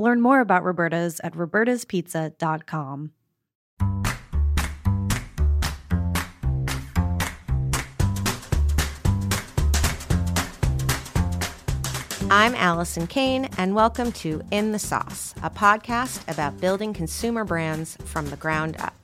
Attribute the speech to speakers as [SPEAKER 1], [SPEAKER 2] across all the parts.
[SPEAKER 1] Learn more about Roberta's at robertaspizza.com.
[SPEAKER 2] I'm Allison Kane, and welcome to In the Sauce, a podcast about building consumer brands from the ground up.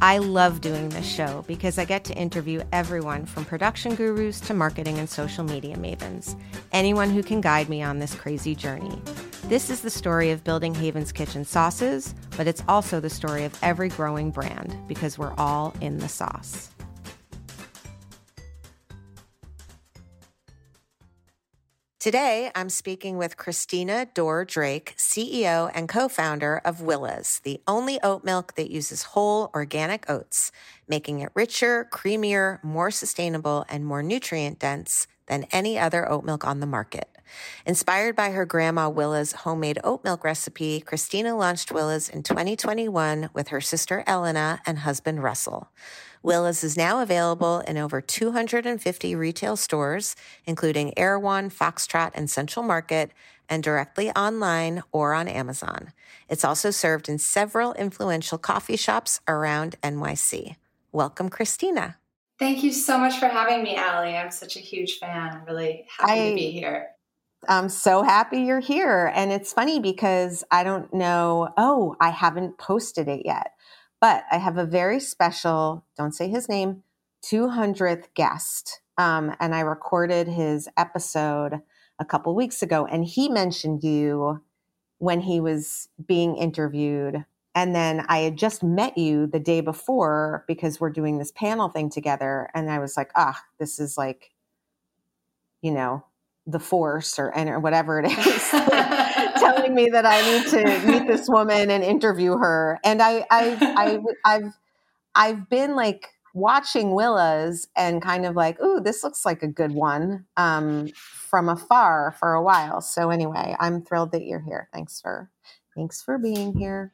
[SPEAKER 2] I love doing this show because I get to interview everyone from production gurus to marketing and social media mavens, anyone who can guide me on this crazy journey. This is the story of building Haven's Kitchen sauces, but it's also the story of every growing brand because we're all in the sauce. Today, I'm speaking with Christina Dorr Drake, CEO and co founder of Willa's, the only oat milk that uses whole organic oats, making it richer, creamier, more sustainable, and more nutrient dense than any other oat milk on the market. Inspired by her grandma Willa's homemade oat milk recipe, Christina launched Willa's in 2021 with her sister Elena and husband Russell. Willa's is now available in over 250 retail stores, including Erewhon, Foxtrot, and Central Market, and directly online or on Amazon. It's also served in several influential coffee shops around NYC. Welcome, Christina.
[SPEAKER 3] Thank you so much for having me, Ali. I'm such a huge fan. I'm really happy I, to be here.
[SPEAKER 2] I'm so happy you're here. And it's funny because I don't know, oh, I haven't posted it yet. But I have a very special, don't say his name, 200th guest. Um, and I recorded his episode a couple weeks ago. And he mentioned you when he was being interviewed. And then I had just met you the day before because we're doing this panel thing together. And I was like, ah, this is like, you know, the force or, or whatever it is telling me that I need to meet this woman and interview her. And I, I, I, I've, I've been like watching Willa's and kind of like, ooh, this looks like a good one um, from afar for a while. So anyway, I'm thrilled that you're here. Thanks for, thanks for being here.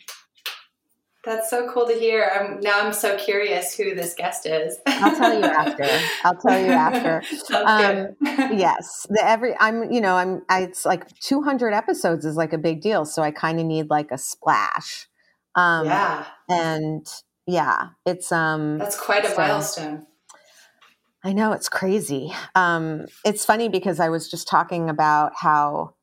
[SPEAKER 3] That's so cool to hear. I'm, now I'm so curious who this guest is.
[SPEAKER 2] I'll tell you after. I'll tell you after. um, yes, the every I'm you know I'm I, it's like 200 episodes is like a big deal, so I kind of need like a splash.
[SPEAKER 3] Um, yeah,
[SPEAKER 2] and yeah, it's um
[SPEAKER 3] that's quite a so, milestone.
[SPEAKER 2] I know it's crazy. Um, it's funny because I was just talking about how.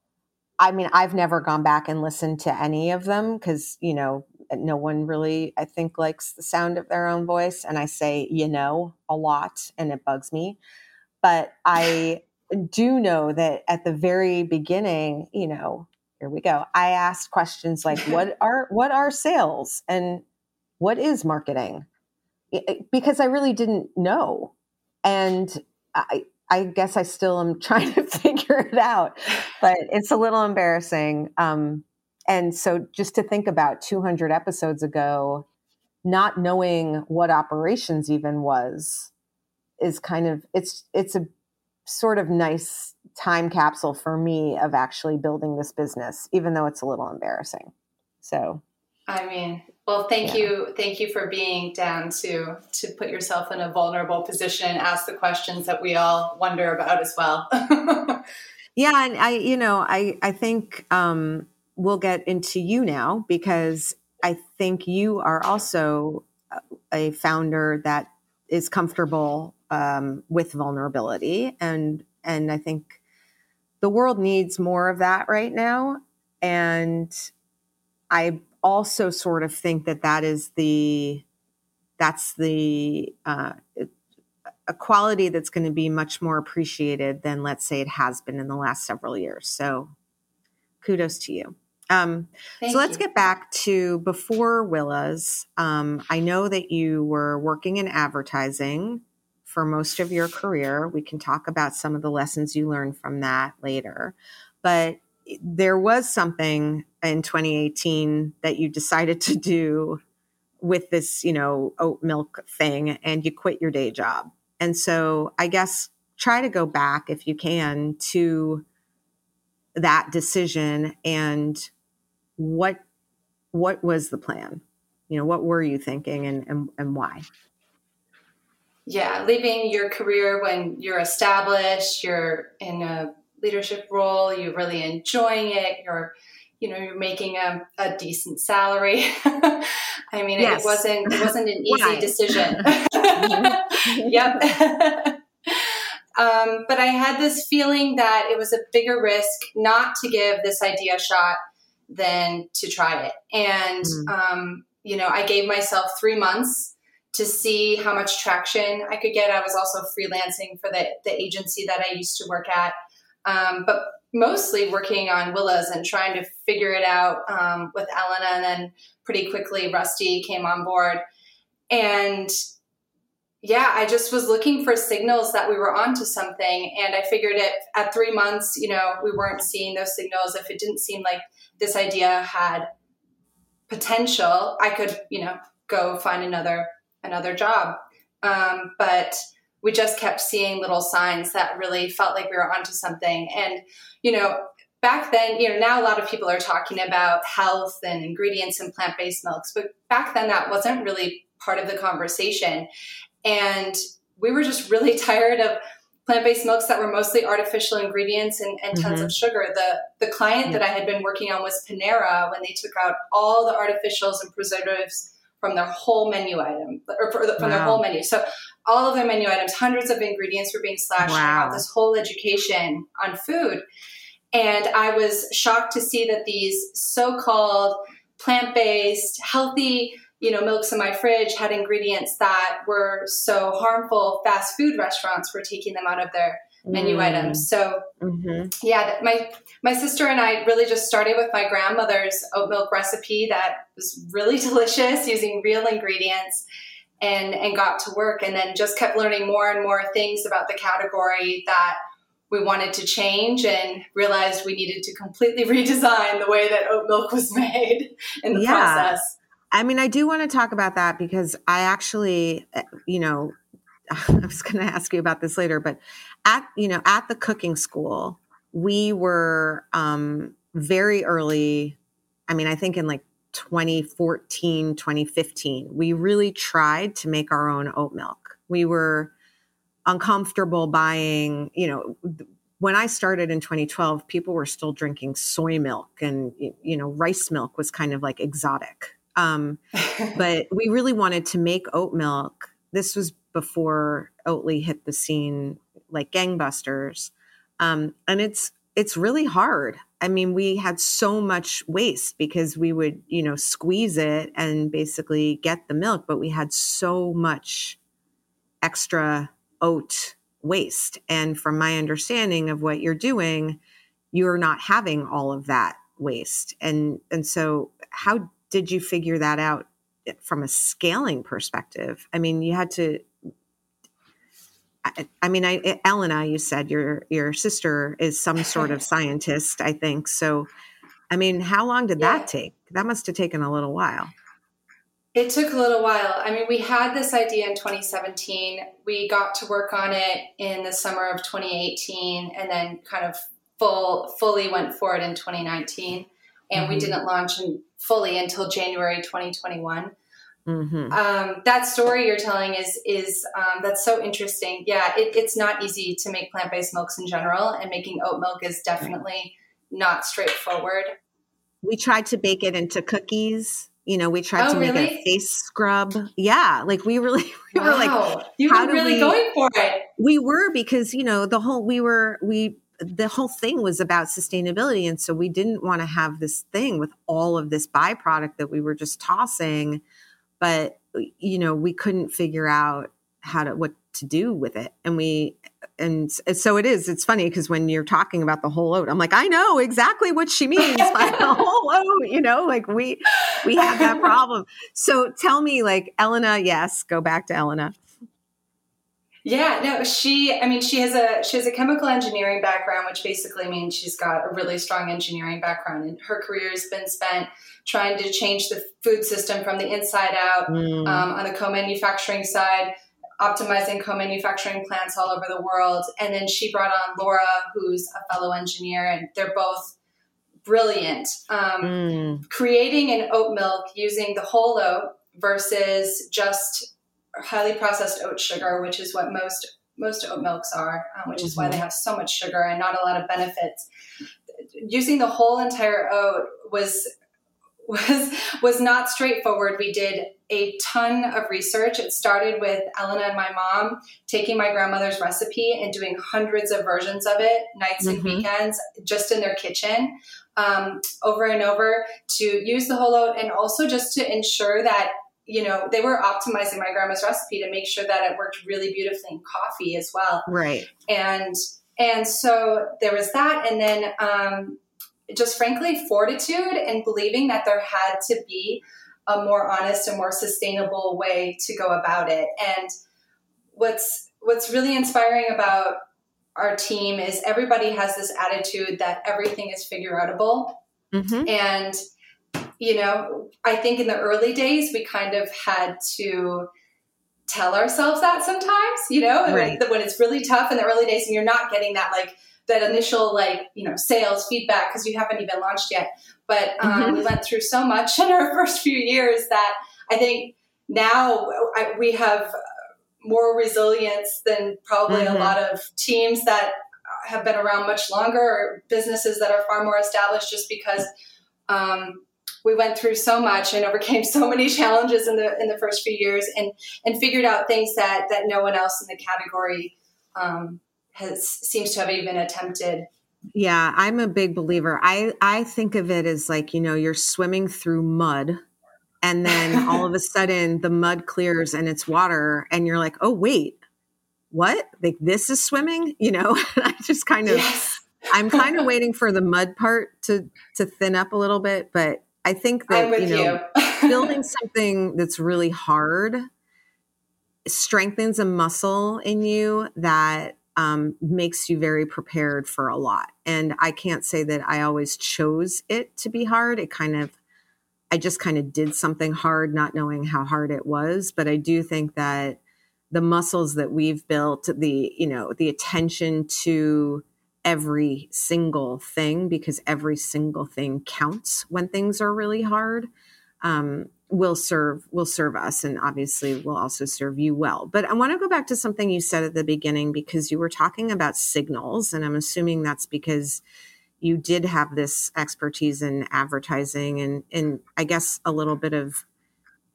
[SPEAKER 2] I mean, I've never gone back and listened to any of them because, you know, no one really, I think, likes the sound of their own voice. And I say, you know, a lot, and it bugs me. But I do know that at the very beginning, you know, here we go. I asked questions like, what are what are sales and what is marketing? Because I really didn't know. And I, I guess I still am trying to figure it out, but it's a little embarrassing. Um, and so just to think about 200 episodes ago, not knowing what operations even was is kind of it's it's a sort of nice time capsule for me of actually building this business even though it's a little embarrassing so
[SPEAKER 3] I mean, well, thank yeah. you, thank you for being down to to put yourself in a vulnerable position and ask the questions that we all wonder about as well.
[SPEAKER 2] yeah, and I, you know, I I think um, we'll get into you now because I think you are also a founder that is comfortable um, with vulnerability, and and I think the world needs more of that right now. And I also sort of think that that is the that's the uh, a quality that's going to be much more appreciated than let's say it has been in the last several years. So kudos to you. Um, so let's you. get back to before Willa's. Um, I know that you were working in advertising for most of your career. We can talk about some of the lessons you learned from that later. But there was something in 2018 that you decided to do with this, you know, oat milk thing and you quit your day job. And so I guess try to go back if you can to that decision and what what was the plan? You know, what were you thinking and, and, and why?
[SPEAKER 3] Yeah, leaving your career when you're established, you're in a leadership role, you're really enjoying it, you're you know you're making a, a decent salary i mean yes. it wasn't it wasn't an easy decision yep um, but i had this feeling that it was a bigger risk not to give this idea a shot than to try it. And, mm um, you know, I gave myself three months to see how much traction I could get. I was also freelancing for the, the agency that I used to work at, um, but mostly working on Willa's and trying to figure it out um, with Elena. And then pretty quickly, Rusty came on board. And yeah, I just was looking for signals that we were onto something. And I figured it at three months, you know, we weren't seeing those signals. If it didn't seem like this idea had potential, I could, you know, go find another another job. Um, but we just kept seeing little signs that really felt like we were onto something. And you know, back then, you know, now a lot of people are talking about health and ingredients in plant based milks, but back then that wasn't really part of the conversation. And we were just really tired of plant-based milks that were mostly artificial ingredients and, and tons mm-hmm. of sugar. The the client yeah. that I had been working on was Panera when they took out all the artificials and preservatives from their whole menu item or from wow. their whole menu. So all of their menu items, hundreds of ingredients were being slashed wow. out. This whole education on food. And I was shocked to see that these so-called plant-based, healthy you know, milks in my fridge had ingredients that were so harmful. Fast food restaurants were taking them out of their menu mm. items. So, mm-hmm. yeah, my my sister and I really just started with my grandmother's oat milk recipe that was really delicious using real ingredients. And, and got to work and then just kept learning more and more things about the category that we wanted to change and realized we needed to completely redesign the way that oat milk was made in the yeah. process.
[SPEAKER 2] I mean, I do want to talk about that because I actually, eh, you know, I was going to ask you about this later, but at, you know, at the cooking school, we were um, very early. I mean, I think in like 2014, 2015, we really tried to make our own oat milk. We were uncomfortable buying, you know, when I started in 2012, people were still drinking soy milk and, you know, rice milk was kind of like exotic. Um, but we really wanted to make oat milk. This was before Oatly hit the scene like gangbusters. Um, and it's it's really hard. I mean, we had so much waste because we would, you know, squeeze it and basically get the milk, but we had so much extra oat waste. And from my understanding of what you're doing, you're not having all of that waste. And and so how did you figure that out from a scaling perspective? I mean, you had to. I, I mean, I, Elena, you said your your sister is some sort of scientist, I think. So, I mean, how long did yeah. that take? That must have taken a little while.
[SPEAKER 3] It took a little while. I mean, we had this idea in 2017. We got to work on it in the summer of 2018, and then kind of full fully went for it in 2019 and mm-hmm. we didn't launch in, fully until January 2021. Mm-hmm. Um, that story you're telling is is um, that's so interesting. Yeah, it, it's not easy to make plant based milks in general, and making oat milk is definitely not straightforward.
[SPEAKER 2] We tried to bake it into cookies. You know, we tried
[SPEAKER 3] oh,
[SPEAKER 2] to
[SPEAKER 3] really?
[SPEAKER 2] make a face scrub. Yeah, like we really we
[SPEAKER 3] wow.
[SPEAKER 2] were like,
[SPEAKER 3] you were really we, going for it.
[SPEAKER 2] We were because you know the whole we were we the whole thing was about sustainability, and so we didn't want to have this thing with all of this byproduct that we were just tossing. But you know we couldn't figure out how to what to do with it. And we and so it is. It's funny because when you're talking about the whole oat i'm like i know exactly what she means by the whole oat you know like we we have that problem. So tell me like elena yes go back to elena
[SPEAKER 3] yeah, no, she I mean she has a she has a chemical engineering background, which basically means she's got a really strong engineering background and her career has been spent trying to change the food system from the inside out mm. um, on the co-manufacturing side, optimizing co-manufacturing plants all over the world. And then she brought on Laura, who's a fellow engineer, and they're both brilliant. Um, mm. Creating an oat milk using the whole oat versus just highly processed oat sugar, which is what most most oat milks are, um, which mm-hmm. is why they mm-hmm. have so much sugar and not a lot of benefits. Using the whole entire oat was was was not straightforward. We did a ton of research. It started with Elena and my mom taking my grandmother's recipe and doing hundreds of versions of it, nights mm-hmm. and weekends, just in their kitchen, um, over and over to use the whole oat and also just to ensure that you know, they were optimizing my grandma's recipe to make sure that it worked really beautifully in coffee as well.
[SPEAKER 2] Right.
[SPEAKER 3] And and so there was that, and then um, just frankly fortitude and believing that there had to be a more honest and more sustainable way to go about it. And what's what's really inspiring about our team is everybody has this attitude that everything is figure outable. Mm-hmm. And you know, I think in the early days we kind of had to tell ourselves that sometimes, you know, right. when, when it's really tough in the early days and you're not getting that like that initial like you know sales feedback because you haven't even launched yet. But um, mm-hmm. we went through so much in our first few years that I think now I, we have more resilience than probably mm-hmm. a lot of teams that have been around much longer or businesses that are far more established just because um, we went through so much and overcame so many challenges in the in the first few years and and figured out things that that no one else in the category um, has seems to have even attempted.
[SPEAKER 2] Yeah i'm a big believer. I i think of it as like you know you're swimming through mud and then all of a sudden the mud clears and it's water and you're like oh wait what? Like this is swimming? You know? I just kind of yes. i'm kind of waiting for the mud part to to thin up a little bit but I think that you know you. building something that's really hard strengthens a muscle in you that um, makes you very prepared for a lot. And I can't say that I always chose it to be hard. It kind of, I just kind of did something hard, not knowing how hard it was. But I do think that the muscles that we've built, the you know, the attention to every single thing because every single thing counts when things are really hard um, will serve will serve us and obviously will also serve you well. But i want to go back to something you said at the beginning because you were talking about signals and i'm assuming that's because you did have this expertise in advertising and and i guess a little bit of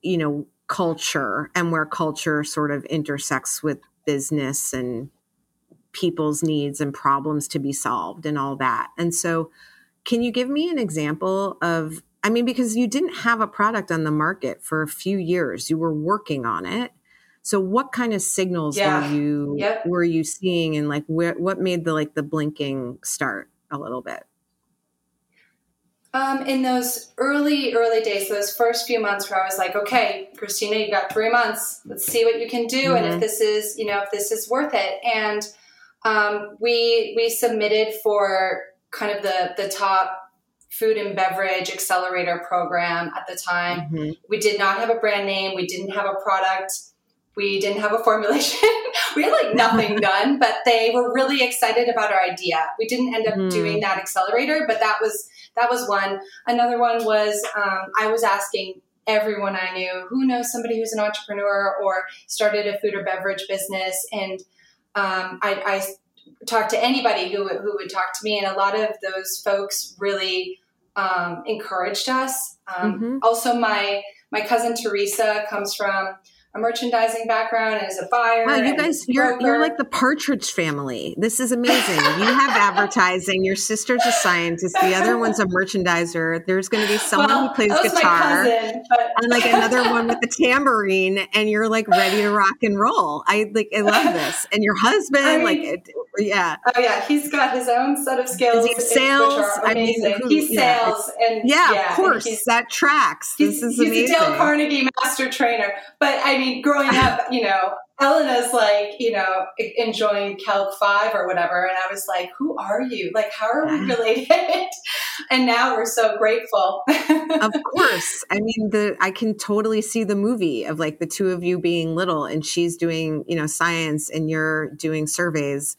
[SPEAKER 2] you know culture and where culture sort of intersects with business and people's needs and problems to be solved and all that. And so, can you give me an example of? I mean, because you didn't have a product on the market for a few years, you were working on it. So, what kind of signals yeah. were you yep. were you seeing, and like where, what made the like the blinking start a little bit?
[SPEAKER 3] Um, in those early, early days, those first few months where I was like, okay, Christina, you got three months. Let's see what you can do. Mm-hmm. And if mm-hmm. this is, you know, if this is worth it. And um, we we submitted for kind of the the top food and beverage accelerator program at the time. Mm-hmm. We did not have a brand name. We didn't have a product. we didn't have a formulation. we had like nothing done, but they were really excited about our idea. We didn't end up mm. doing that accelerator, but that was that was one. Another one was um, I was asking everyone I knew who knows somebody who's an entrepreneur or started a food or beverage business, and um, I, I talked to anybody who who would talk to me, and a lot of those folks really um, encouraged us. Um, mm-hmm. Also, my my cousin Teresa comes from a merchandising background is a buyer.
[SPEAKER 2] Wow, you guys, you're you're like the Partridge family. This is amazing. you have advertising. Your sister's a scientist. The other one's a merchandiser. There's going to be someone
[SPEAKER 3] well,
[SPEAKER 2] who plays guitar,
[SPEAKER 3] cousin, but...
[SPEAKER 2] and like another one with the tambourine, and you're like ready to rock and roll. I like I love this. And your husband, I mean, like, it, yeah,
[SPEAKER 3] oh yeah, he's got his own set of skills.
[SPEAKER 2] He sales.
[SPEAKER 3] I mean, who, he sales,
[SPEAKER 2] yeah,
[SPEAKER 3] and
[SPEAKER 2] yeah, yeah of course, that tracks. This is
[SPEAKER 3] he's
[SPEAKER 2] amazing.
[SPEAKER 3] He's a Dale Carnegie master trainer, but I mean mean, growing up, you know, Elena's like, you know, enjoying Calc 5 or whatever. And I was like, who are you? Like, how are we related? and now we're so grateful.
[SPEAKER 2] of course. I mean, the I can totally see the movie of like the two of you being little and she's doing, you know, science and you're doing surveys.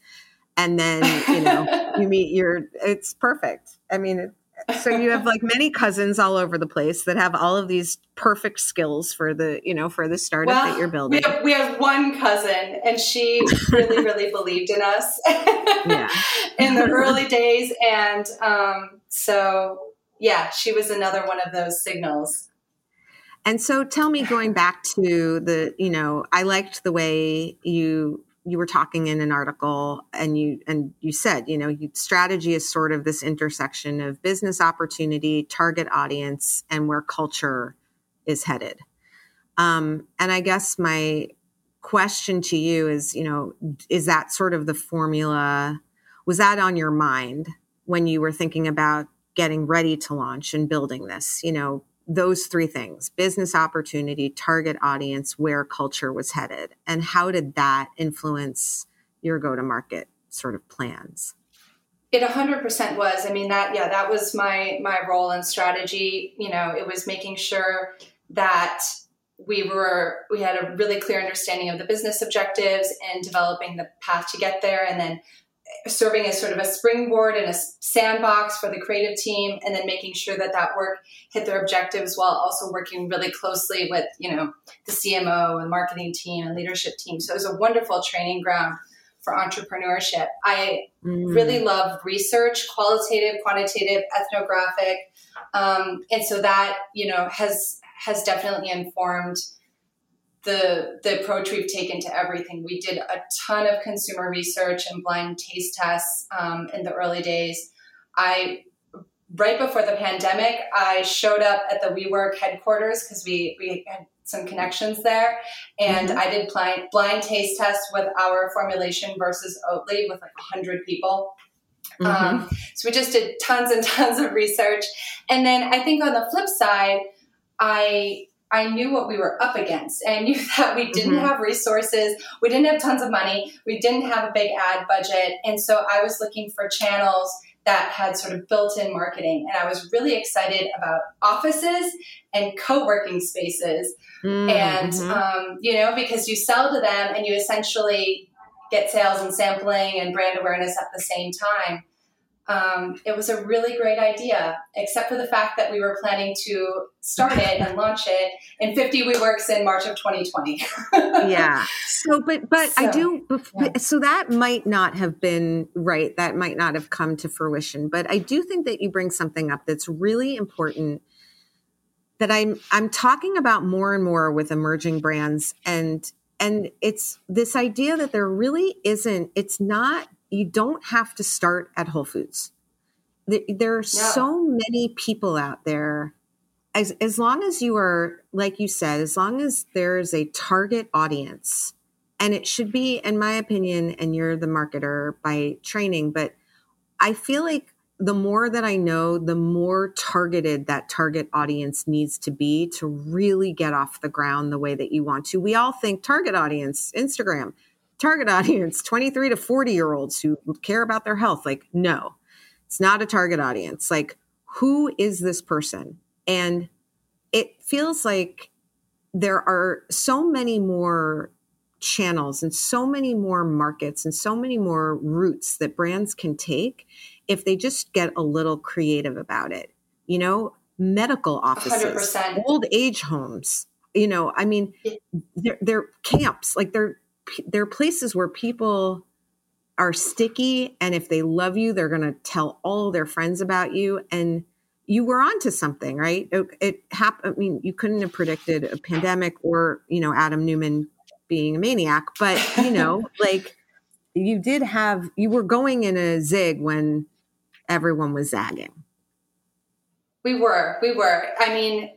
[SPEAKER 2] And then, you know, you meet your, it's perfect. I mean, so you have like many cousins all over the place that have all of these perfect skills for the you know for the startup well, that you're building.
[SPEAKER 3] We have, we have one cousin, and she really really believed in us in the early days, and um, so yeah, she was another one of those signals.
[SPEAKER 2] And so tell me going back to the you know I liked the way you you were talking in an article and you and you said you know you, strategy is sort of this intersection of business opportunity target audience and where culture is headed. Um, and i guess my question to you is you know is that sort of the formula was that on your mind when you were thinking about getting ready to launch and building this? You know those three things business opportunity, target audience, where culture was headed. And how did that influence your go to market sort of plans?
[SPEAKER 3] It 100% was. I mean that yeah, that was my my role and strategy, you know, it was making sure that we were we had a really clear understanding of the business objectives and developing the path to get there and then serving as sort of a springboard and a sandbox for the creative team and then making sure that that work hit their objectives while also working really closely with you know the cmo and marketing team and leadership team. So it was a wonderful training ground for entrepreneurship. I mm. really love research qualitative quantitative ethnographic. Um, and so that you know has has definitely informed the the approach we've taken to everything. We did a ton of consumer research and blind taste tests um, in the early days. I right before the pandemic, I showed up at the WeWork headquarters because we we had some connections there, and mm-hmm. I did blind blind taste tests with our formulation versus Oatly with like hundred people. Mm-hmm. Um, so we just did tons and tons of research, and then I think on the flip side, I I knew what we were up against. And I knew that we didn't mm-hmm. have resources, we didn't have tons of money, we didn't have a big ad budget. And so I was looking for channels that had sort of built in marketing. And I was really excited about offices and co working spaces. Mm-hmm. And, um, you know, because you sell to them and you essentially get sales and sampling and brand awareness at the same time um, it was a really great idea, except for the fact that we were planning to start it and launch it in 50 WeWorks in March of 2020.
[SPEAKER 2] yeah. So, but, but so, I do, yeah. so that might not have been right. That might not have come to fruition, but I do think that you bring something up that's really important that I'm, I'm talking about more and more with emerging brands and, and it's this idea that there really isn't, it's not you don't have to start at Whole Foods. There are yeah. so many people out there. As, as long as you are, like you said, as long as there is a target audience, and it should be, in my opinion, and you're the marketer by training, but I feel like the more that I know, the more targeted that target audience needs to be to really get off the ground the way that you want to. We all think target audience, Instagram target audience 23 to 40 year olds who care about their health like no it's not a target audience like who is this person and it feels like there are so many more channels and so many more markets and so many more routes that brands can take if they just get a little creative about it. You know, medical offices, 100%. old age homes. You know, I mean, they're, they're camps. Like they're they're places where people are sticky, and if they love you, they're going to tell all their friends about you. And you were onto something, right? It, it happened. I mean, you couldn't have predicted a pandemic or you know Adam Neumann being a maniac, but you know, like you did have you were going in a zig when everyone was zagging.
[SPEAKER 3] We were, we were. I mean,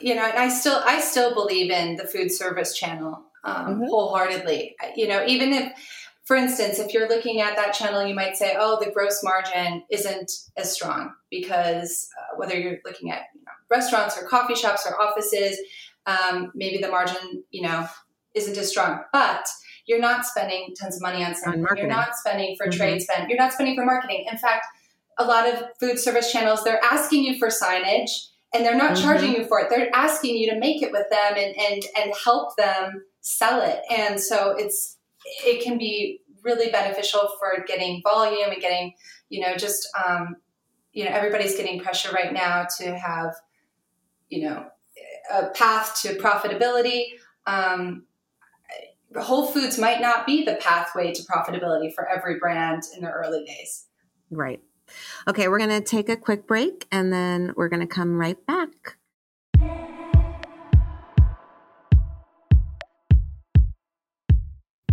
[SPEAKER 3] you know, and I still, I still believe in the food service channel um, mm-hmm. wholeheartedly. You know, even if, for instance, if you're looking at that channel, you might say, "Oh, the gross margin isn't as strong because uh, whether you're looking at you know, restaurants or coffee shops or offices, um, maybe the margin, you know, isn't as strong." But you're not spending tons of money on something. You're not spending for mm-hmm. trade spend. You're not spending for marketing. In fact, a lot of food service channels, they're asking you for signage and they're not mm-hmm. charging you for it. They're asking you to make it with them and, and, and help them sell it. And so it's, it can be really beneficial for getting volume and getting, you know, just, um, you know, everybody's getting pressure right now to have, you know, a path to profitability. Um, Whole Foods might not be the pathway to profitability for every brand in the early days.
[SPEAKER 2] Right. Okay, we're going to take a quick break and then we're going to come right back.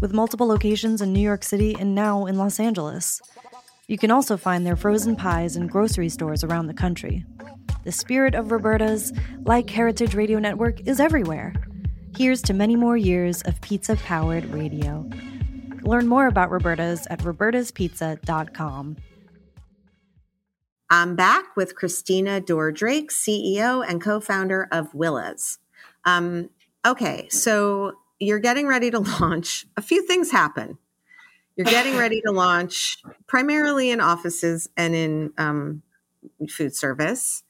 [SPEAKER 1] with multiple locations in New York City and now in Los Angeles. You can also find their frozen pies in grocery stores around the country. The spirit of Roberta's, like Heritage Radio Network, is everywhere Here's to many more years of pizza powered radio. Learn more about Roberta's at robertaspizza.com.
[SPEAKER 2] I'm back with Christina Dorr-Drake, CEO and co founder of Willa's. Um, okay, so you're getting ready to launch. A few things happen. You're getting ready to launch primarily in offices and in um, food service.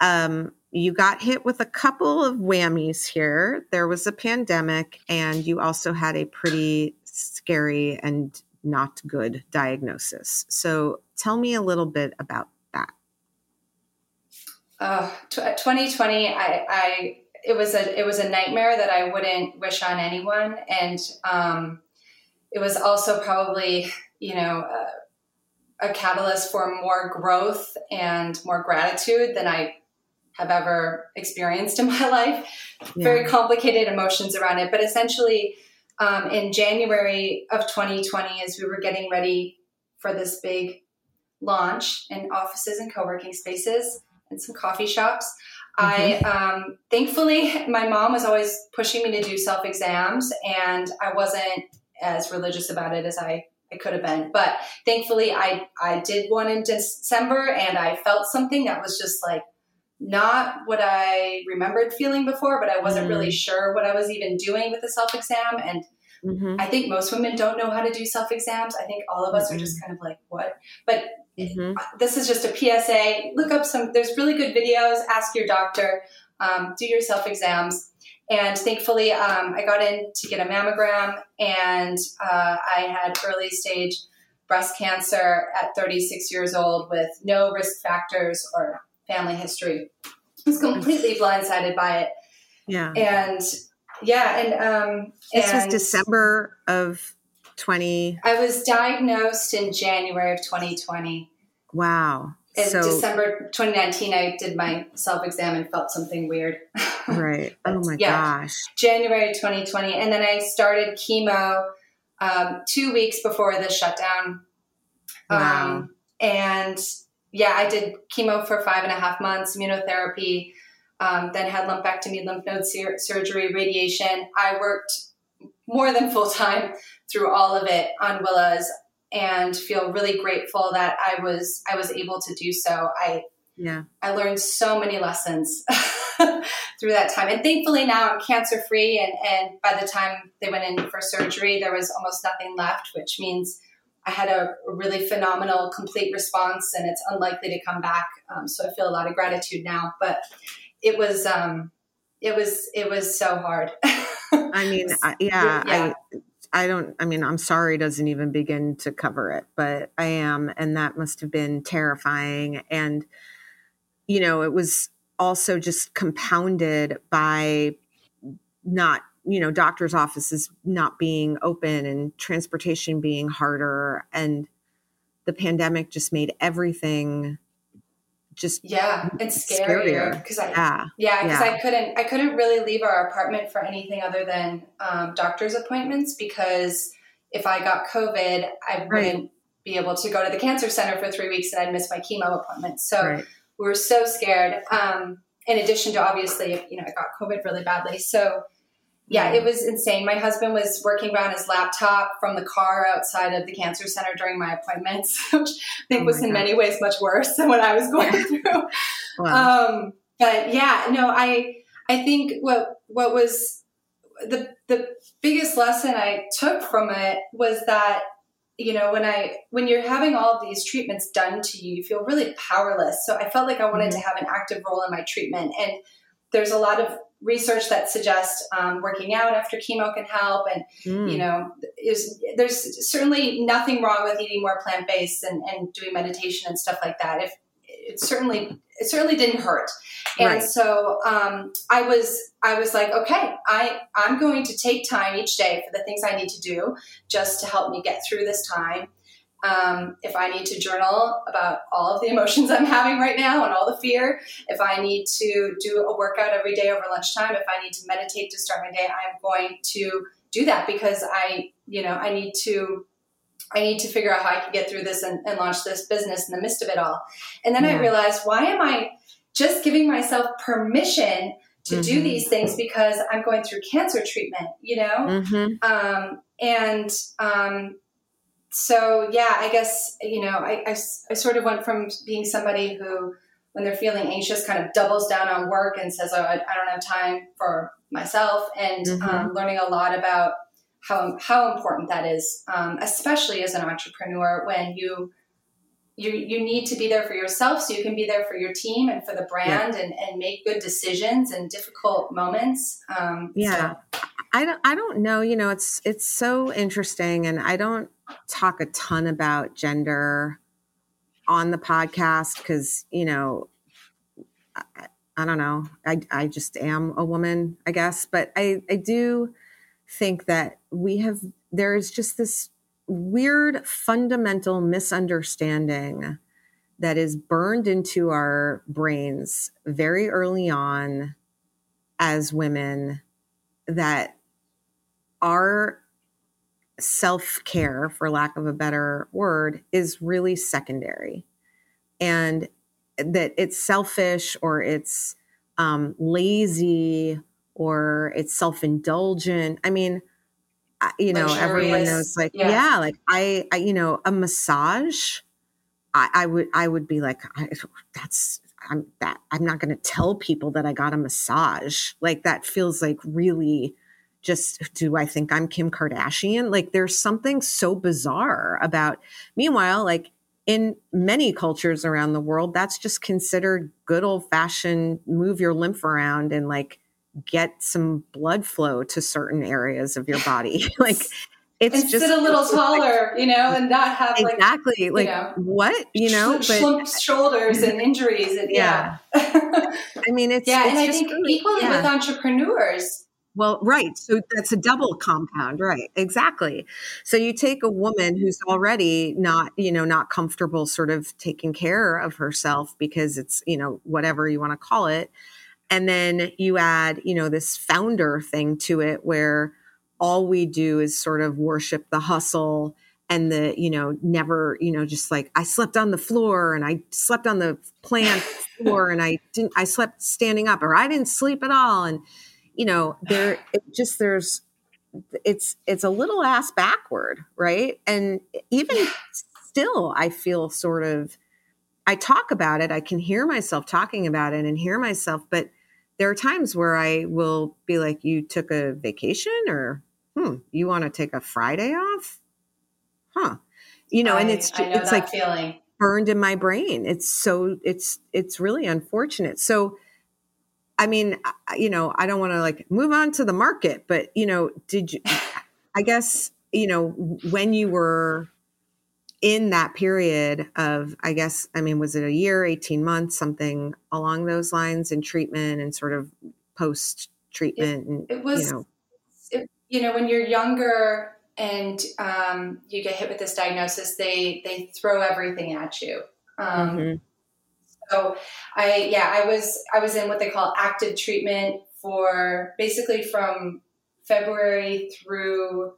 [SPEAKER 2] Um, you got hit with a couple of whammies here. There was a pandemic, and you also had a pretty scary and not good diagnosis. So tell me a little bit about that.
[SPEAKER 3] Uh, 2020, I, I, it was a, it was a nightmare that I wouldn't wish on anyone. And, um, it was also probably, you know, uh, a catalyst for more growth and more gratitude than I have ever experienced in my life. Yeah. Very complicated emotions around it. But essentially, um, in January of 2020, as we were getting ready for this big launch in offices and co working spaces and some coffee shops, mm-hmm. I um, thankfully, my mom was always pushing me to do self exams, and I wasn't as religious about it as I I could have been. But thankfully, I I did one in December, and I felt something that was just like not what I remembered feeling before, but I wasn't mm. really sure what I was even doing with the self exam. And mm-hmm. I think most women don't know how to do self exams. I think all of us mm-hmm. are just kind of like, what? But mm-hmm. this is just a PSA. Look up some, there's really good videos. Ask your doctor, um, do your self exams. And thankfully, um, I got in to get a mammogram, and uh, I had early stage breast cancer at 36 years old with no risk factors or family history. I was completely blindsided by it.
[SPEAKER 2] Yeah.
[SPEAKER 3] And yeah, and um
[SPEAKER 2] this and, was December of 20
[SPEAKER 3] I was diagnosed in January of 2020.
[SPEAKER 2] Wow.
[SPEAKER 3] In
[SPEAKER 2] so,
[SPEAKER 3] December 2019, I did my self exam and felt something weird.
[SPEAKER 2] right. oh my yeah, gosh.
[SPEAKER 3] January 2020. And then I started chemo um, two weeks before the shutdown.
[SPEAKER 2] Wow.
[SPEAKER 3] Um, and yeah, I did chemo for five and a half months, immunotherapy, um, then had lumpectomy, lymph node sur- surgery, radiation. I worked more than full time through all of it on Willa's and feel really grateful that I was I was able to do so. I
[SPEAKER 2] yeah
[SPEAKER 3] I learned so many lessons through that time, and thankfully now I'm cancer free. And and by the time they went in for surgery, there was almost nothing left, which means I had a really phenomenal complete response, and it's unlikely to come back. Um, so I feel a lot of gratitude now, but it was um, it was it was so hard.
[SPEAKER 2] I mean, yeah, yeah. I I don't, I mean, I'm sorry doesn't even begin to cover it, but I am. And that must have been terrifying. And, you know, it was also just compounded by not, you know, doctors' offices not being open and transportation being harder. And the pandemic just made everything just
[SPEAKER 3] yeah it's scarier. because i yeah. Yeah because yeah. i couldn't i couldn't really leave our apartment for anything other than um, doctor's appointments because if i got covid i wouldn't be able to go to the cancer center for three weeks and i'd miss my chemo appointment. So right. we were so scared. Um, in addition to obviously you know i got covid really badly. So yeah, it was insane. My husband was working around his laptop from the car outside of the cancer center during my appointments, which I think oh was in God. many ways much worse than what I was going through. wow. um, but yeah, no, I I think what what was the the biggest lesson I took from it was that you know when I when you're having all these treatments done to you, you feel really powerless. So I felt like I wanted mm-hmm. to have an active role in my treatment and there's a lot of research that suggests um, working out after chemo can help and mm. you know is, there's certainly nothing wrong with eating more plant-based and, and doing meditation and stuff like that if it certainly it certainly didn't hurt and right. so um, i was i was like okay i i'm going to take time each day for the things i need to do just to help me get through this time um, if I need to journal about all of the emotions I'm having right now and all the fear, if I need to do a workout every day over lunchtime, if I need to meditate to start my day, I'm going to do that because I, you know, I need to I need to figure out how I can get through this and, and launch this business in the midst of it all. And then yeah. I realized, why am I just giving myself permission to mm-hmm. do these things because I'm going through cancer treatment, you know? Mm-hmm. Um, and um, so yeah, I guess you know I, I, I sort of went from being somebody who, when they're feeling anxious, kind of doubles down on work and says, "Oh, I, I don't have time for myself," and mm-hmm. um, learning a lot about how how important that is, um, especially as an entrepreneur when you you you need to be there for yourself so you can be there for your team and for the brand yeah. and, and make good decisions in difficult moments um,
[SPEAKER 2] yeah so. I don't, I don't know you know it's it's so interesting and i don't talk a ton about gender on the podcast because you know I, I, don't know I, I just am a woman i guess but I, I do think that we have there is just this weird fundamental misunderstanding that is burned into our brains very early on as women that our self care, for lack of a better word, is really secondary. And that it's selfish or it's um, lazy or it's self indulgent. I mean, you know, Luxurious. everyone knows, like, yeah. yeah, like I, I, you know, a massage. I, I would, I would be like, I, that's, I'm that. I'm not going to tell people that I got a massage. Like that feels like really just do I think I'm Kim Kardashian? Like there's something so bizarre about meanwhile, like in many cultures around the world, that's just considered good old fashioned move your lymph around and like get some blood flow to certain areas of your body. like it's
[SPEAKER 3] and
[SPEAKER 2] just
[SPEAKER 3] sit a little taller, like, you know, and not have
[SPEAKER 2] like exactly like
[SPEAKER 3] you know,
[SPEAKER 2] what you know,
[SPEAKER 3] sh- but shoulders and injuries and yeah.
[SPEAKER 2] yeah. I mean, it's
[SPEAKER 3] yeah,
[SPEAKER 2] it's
[SPEAKER 3] and I think equally yeah. with entrepreneurs,
[SPEAKER 2] Well, right. So that's a double compound, right? Exactly. So you take a woman who's already not, you know, not comfortable sort of taking care of herself because it's, you know, whatever you want to call it. And then you add, you know, this founder thing to it where all we do is sort of worship the hustle and the you know never you know just like i slept on the floor and i slept on the plant floor and i didn't i slept standing up or i didn't sleep at all. And you know there it just there's it's it's a little ass backward right? And even still i feel sort of i talk about it i can hear myself talking about it and hear myself but there are times where i will be like you took a vacation? or hmm you want to take a friday off? Huh. You know
[SPEAKER 3] I,
[SPEAKER 2] and it's
[SPEAKER 3] know
[SPEAKER 2] it's like
[SPEAKER 3] feeling.
[SPEAKER 2] burned in my brain. It's so it's it's really unfortunate. So i mean you know i don't want to like move on to the market but you know did you i guess you know when you were in that period of i guess i mean was it a year 18 months something along those lines in treatment and sort of post treatment and
[SPEAKER 3] it was
[SPEAKER 2] you know
[SPEAKER 3] it, you know when you're younger and um, you get hit with this diagnosis, they they throw everything at you. Um, mm-hmm. So I yeah I was I was in what they call active treatment for basically from February through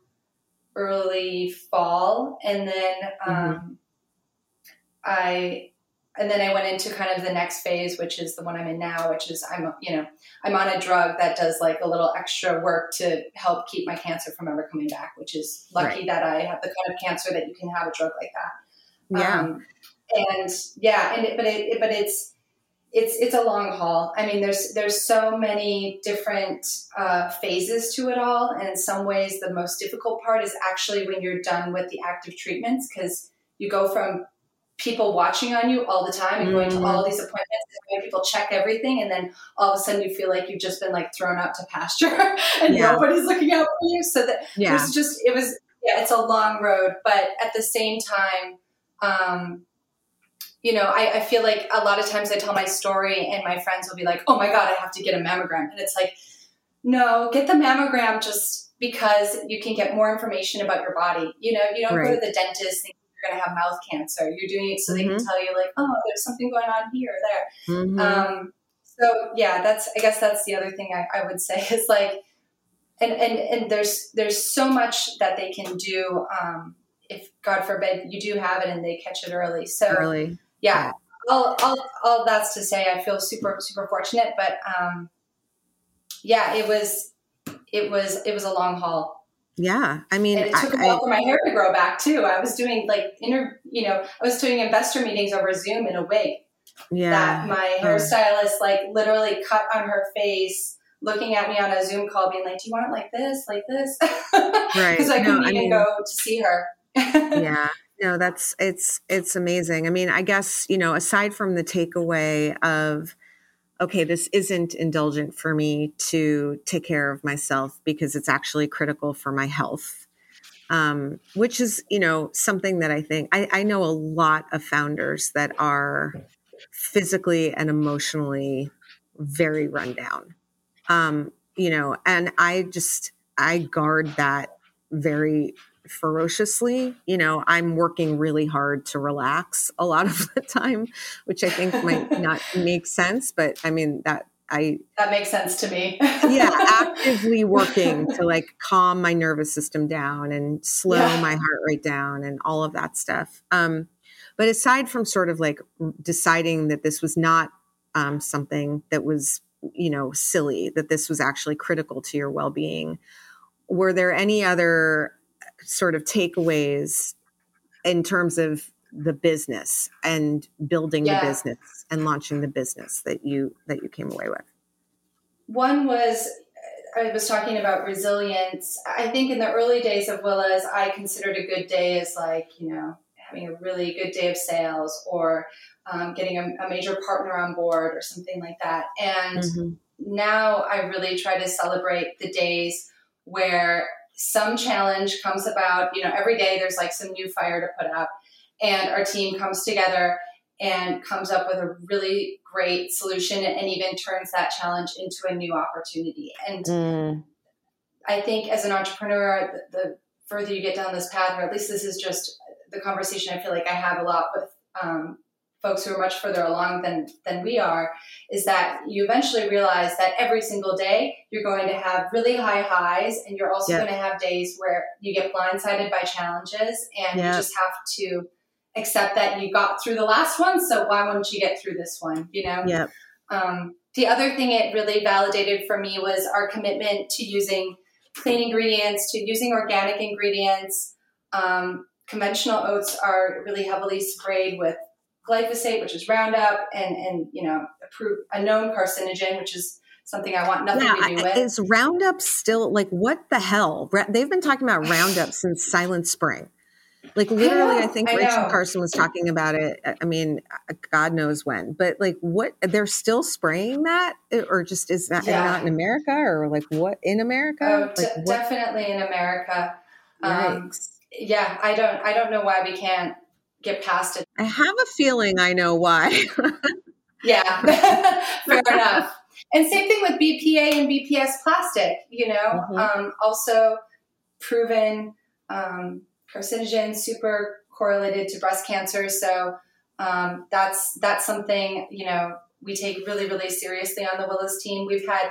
[SPEAKER 3] early fall, and then um, mm-hmm. I and then I went into kind of the next phase, which is the one I'm in now, which is I'm you know I'm on a drug that does like a little extra work to help keep my cancer from ever coming back, which is lucky right. that I have the kind of cancer that you can have a drug like that.
[SPEAKER 2] Yeah, um,
[SPEAKER 3] and yeah, and it, but it, but it's it's it's a long haul. I mean, there's there's so many different uh, phases to it all, and in some ways, the most difficult part is actually when you're done with the active treatments because you go from people watching on you all the time and going to all mm-hmm. these appointments and people check everything and then all of a sudden you feel like you've just been like thrown out to pasture and yeah. nobody's looking out for you so that yeah. it was just it was yeah it's a long road but at the same time um you know I, I feel like a lot of times i tell my story and my friends will be like oh my god i have to get a mammogram and it's like no get the mammogram just because you can get more information about your body you know you don't right. go to the dentist thinking you're going to have mouth cancer. You're doing it so mm-hmm. they can mm-hmm. tell you, like, oh, there's something going on here or there. Mm-hmm. Um, so yeah, that's I guess that's the other thing I, I would say is like, and and and there's there's so much that they can do. Um, if God forbid you do have it and they catch it early. So
[SPEAKER 2] early,
[SPEAKER 3] yeah. All, all, all that's to say, I feel super, super fortunate, but, um, yeah, it was, it was, it was a long haul
[SPEAKER 2] yeah, I mean,
[SPEAKER 3] and it took I, a while I, for my hair to grow back too. I was doing like inter, you know, I was doing investor meetings over Zoom in a wig.
[SPEAKER 2] Yeah,
[SPEAKER 3] that my hairstylist like literally cut on her face, looking at me on a Zoom call, being like, "Do you want it like this, like this?"
[SPEAKER 2] right?
[SPEAKER 3] Because I couldn't even mean, go to see her.
[SPEAKER 2] yeah, no, that's it's it's amazing. I mean, I guess you know, aside from the takeaway of okay, this isn't indulgent for me to take care of myself because it's actually critical for my health. Um, which is, you know, something that I think I, I know a lot of founders that are physically and emotionally very rundown. Um, you know, and I just I guard that very ferociously. You know, I'm working really hard to relax a lot of the time, which I think might not make sense, but I mean that I
[SPEAKER 3] that makes sense to me.
[SPEAKER 2] yeah, actively working to like calm my nervous system down and slow yeah. my heart rate down and all of that stuff. Um, but aside from sort of like deciding that this was not um, something that was you know silly, that this was actually critical to your well being, were there any other sort of takeaways in terms of the business and building yeah. the business and launching the business that you that you came away with
[SPEAKER 3] one was i was talking about resilience i think in the early days of Willa's i considered a good day as like you know having a really good day of sales or um, getting a, a, major partner on board or something like that and mm-hmm. now i really try to celebrate the days where some challenge comes about. You know, every day there's like some new fire to put out, and our team comes together and comes up with a really great solution and even turns that challenge into a new opportunity. And mm. I think as an entrepreneur, the, the, further you get down this path, or at least this is just the conversation I feel like I have a lot with um, folks who are much further along than than we are is that you eventually realize that every single day you're going to have really high highs and you're also going to have days where you get blindsided by challenges and you just have to accept that you got through the last one so why won't you get through this one you know?
[SPEAKER 2] Yeah.
[SPEAKER 3] Um, the other thing it really validated for me was our commitment to using clean ingredients to using organic ingredients. Um, conventional oats are really heavily sprayed with glyphosate, which is Roundup, and and you know approved, a known carcinogen, which is something I want nothing yeah, to do with.
[SPEAKER 2] Is Roundup still like what the hell? They've been talking about Roundup since Silent Spring. Like literally, I, I think I Rachel know. Carson was talking about it. I mean, uh, God knows when, but like, what they're still spraying that, or just is that yeah. not in America, or like what in America?
[SPEAKER 3] Oh,
[SPEAKER 2] like,
[SPEAKER 3] d- definitely in America. Um, yeah, I don't, I don't know why we can't get past it.
[SPEAKER 2] I have a feeling I know why.
[SPEAKER 3] yeah, fair enough. And same thing with BPA and BPS plastic, you know, mm-hmm. um, also proven um, carcinogen, super correlated to breast cancer. So um, that's that's something you know we take really really seriously on the Willa's team. We've had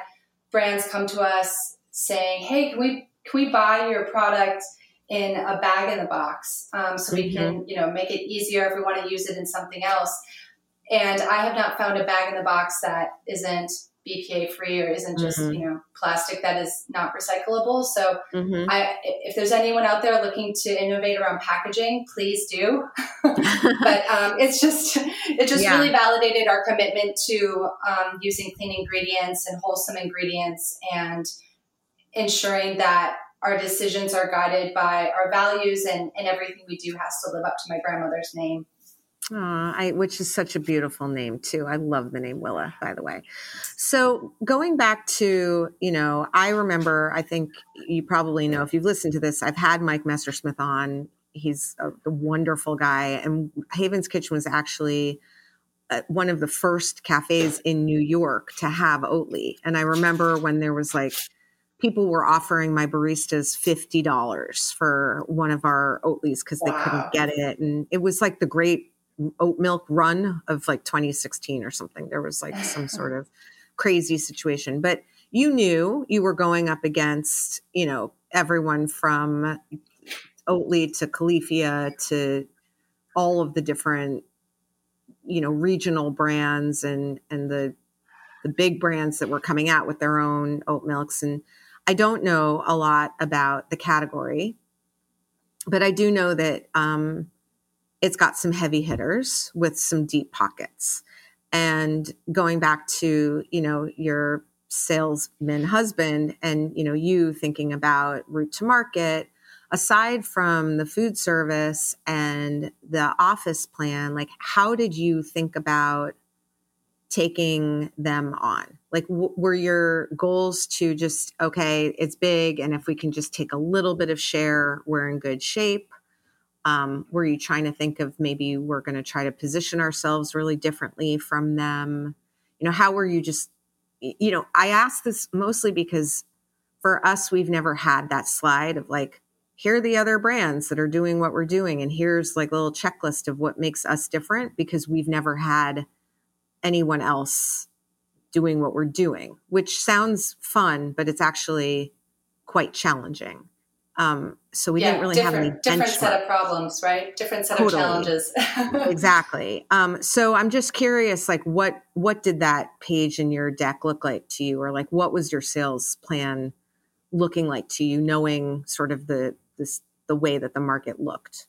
[SPEAKER 3] brands come to us saying, "Hey, can we can we buy your product?" In a bag in the box um, so mm-hmm. we can you know make it easier if we want to use it in something else and i have not found a bag in the box that isn't bpa free or isn't just mm-hmm. you know plastic that is not recyclable so mm-hmm. I, if there's anyone out there looking to innovate around packaging please do but um, it's just it just yeah. really validated our commitment to um, using clean ingredients and wholesome ingredients and ensuring that our decisions are guided by our values and, and everything we do has to live up to my grandmother's name.
[SPEAKER 2] Aww, I, which is such a beautiful name too. I love the name Willa, by the way. So going back to, you know, I remember, I think you probably know if you've listened to this, I've had Mike Messersmith on. He's a, a wonderful guy. And Haven's Kitchen was actually uh, one of the first cafes in New York to have Oatly. And I remember when there was like people were offering my baristas $50 for one of our Oatlys because wow. they couldn't get it. And it was like the great oat milk run of like 2016 or something. There was like some sort of crazy situation. But you knew you were going up against, you know, everyone from Oatly to Califia to all of the different, you know, regional brands and and the the big brands that were coming out with their own oat milks and I don't know a lot about the category, but I do know that um, it's got some heavy hitters with some deep pockets. And going back to you know your salesman husband and you know you thinking about route to market aside from the food service and the office plan like how did you think about taking them on? Like, w- were your goals to just, okay, it's big, and if we can just take a little bit of share, we're in good shape? Um, were you trying to think of maybe we're going to try to position ourselves really differently from them? You know, how were you just, you know, I ask this mostly because for us, we've never had that slide of like, here are the other brands that are doing what we're doing. And here's like a little checklist of what makes us different because we've never had anyone else doing what we're doing, which sounds fun, but it's actually quite challenging. Um, so we yeah, didn't really have any
[SPEAKER 3] different set of problems, right? Different set totally. of challenges.
[SPEAKER 2] exactly. Um, so I'm just curious, like what what did that page in your deck look like to you, or like what was your sales plan looking like to you, knowing sort of the this the way that the market looked?